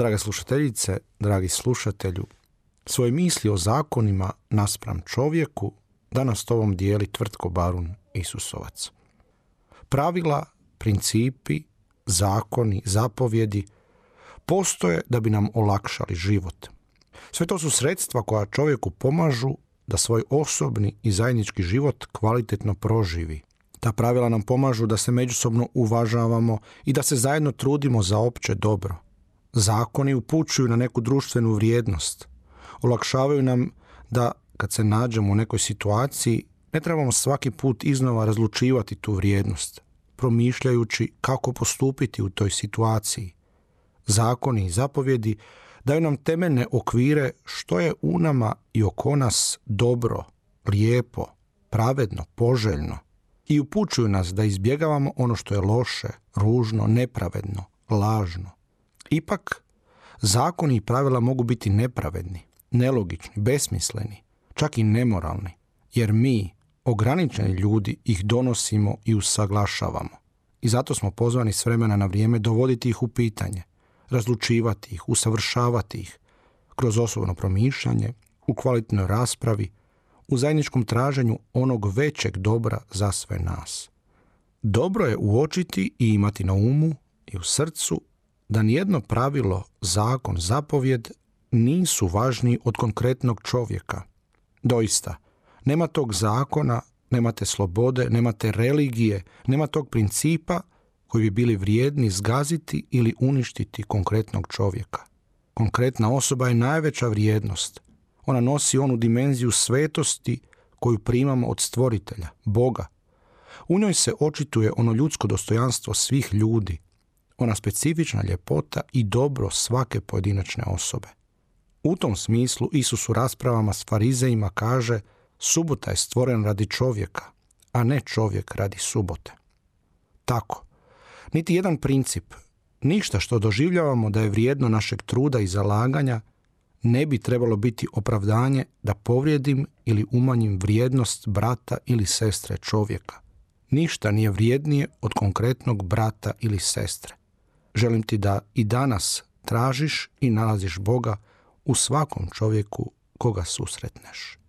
Draga slušateljice, dragi slušatelju, svoje misli o zakonima naspram čovjeku danas ovom dijeli tvrtko Barun Isusovac. Pravila, principi, zakoni, zapovjedi postoje da bi nam olakšali život. Sve to su sredstva koja čovjeku pomažu da svoj osobni i zajednički život kvalitetno proživi. Ta pravila nam pomažu da se međusobno uvažavamo i da se zajedno trudimo za opće dobro – Zakoni upućuju na neku društvenu vrijednost. Olakšavaju nam da kad se nađemo u nekoj situaciji ne trebamo svaki put iznova razlučivati tu vrijednost, promišljajući kako postupiti u toj situaciji. Zakoni i zapovjedi daju nam temeljne okvire što je u nama i oko nas dobro, lijepo, pravedno, poželjno i upućuju nas da izbjegavamo ono što je loše, ružno, nepravedno, lažno. Ipak, zakoni i pravila mogu biti nepravedni, nelogični, besmisleni, čak i nemoralni, jer mi, ograničeni ljudi, ih donosimo i usaglašavamo. I zato smo pozvani s vremena na vrijeme dovoditi ih u pitanje, razlučivati ih, usavršavati ih, kroz osobno promišljanje, u kvalitnoj raspravi, u zajedničkom traženju onog većeg dobra za sve nas. Dobro je uočiti i imati na umu i u srcu da nijedno pravilo, zakon, zapovjed nisu važniji od konkretnog čovjeka. Doista, nema tog zakona, nemate slobode, nemate religije, nema tog principa koji bi bili vrijedni zgaziti ili uništiti konkretnog čovjeka. Konkretna osoba je najveća vrijednost. Ona nosi onu dimenziju svetosti koju primamo od stvoritelja, Boga. U njoj se očituje ono ljudsko dostojanstvo svih ljudi, ona specifična ljepota i dobro svake pojedinačne osobe. U tom smislu Isus u raspravama s farizejima kaže subota je stvoren radi čovjeka, a ne čovjek radi subote. Tako, niti jedan princip, ništa što doživljavamo da je vrijedno našeg truda i zalaganja, ne bi trebalo biti opravdanje da povrijedim ili umanjim vrijednost brata ili sestre čovjeka. Ništa nije vrijednije od konkretnog brata ili sestre. Želim ti da i danas tražiš i nalaziš Boga u svakom čovjeku koga susretneš.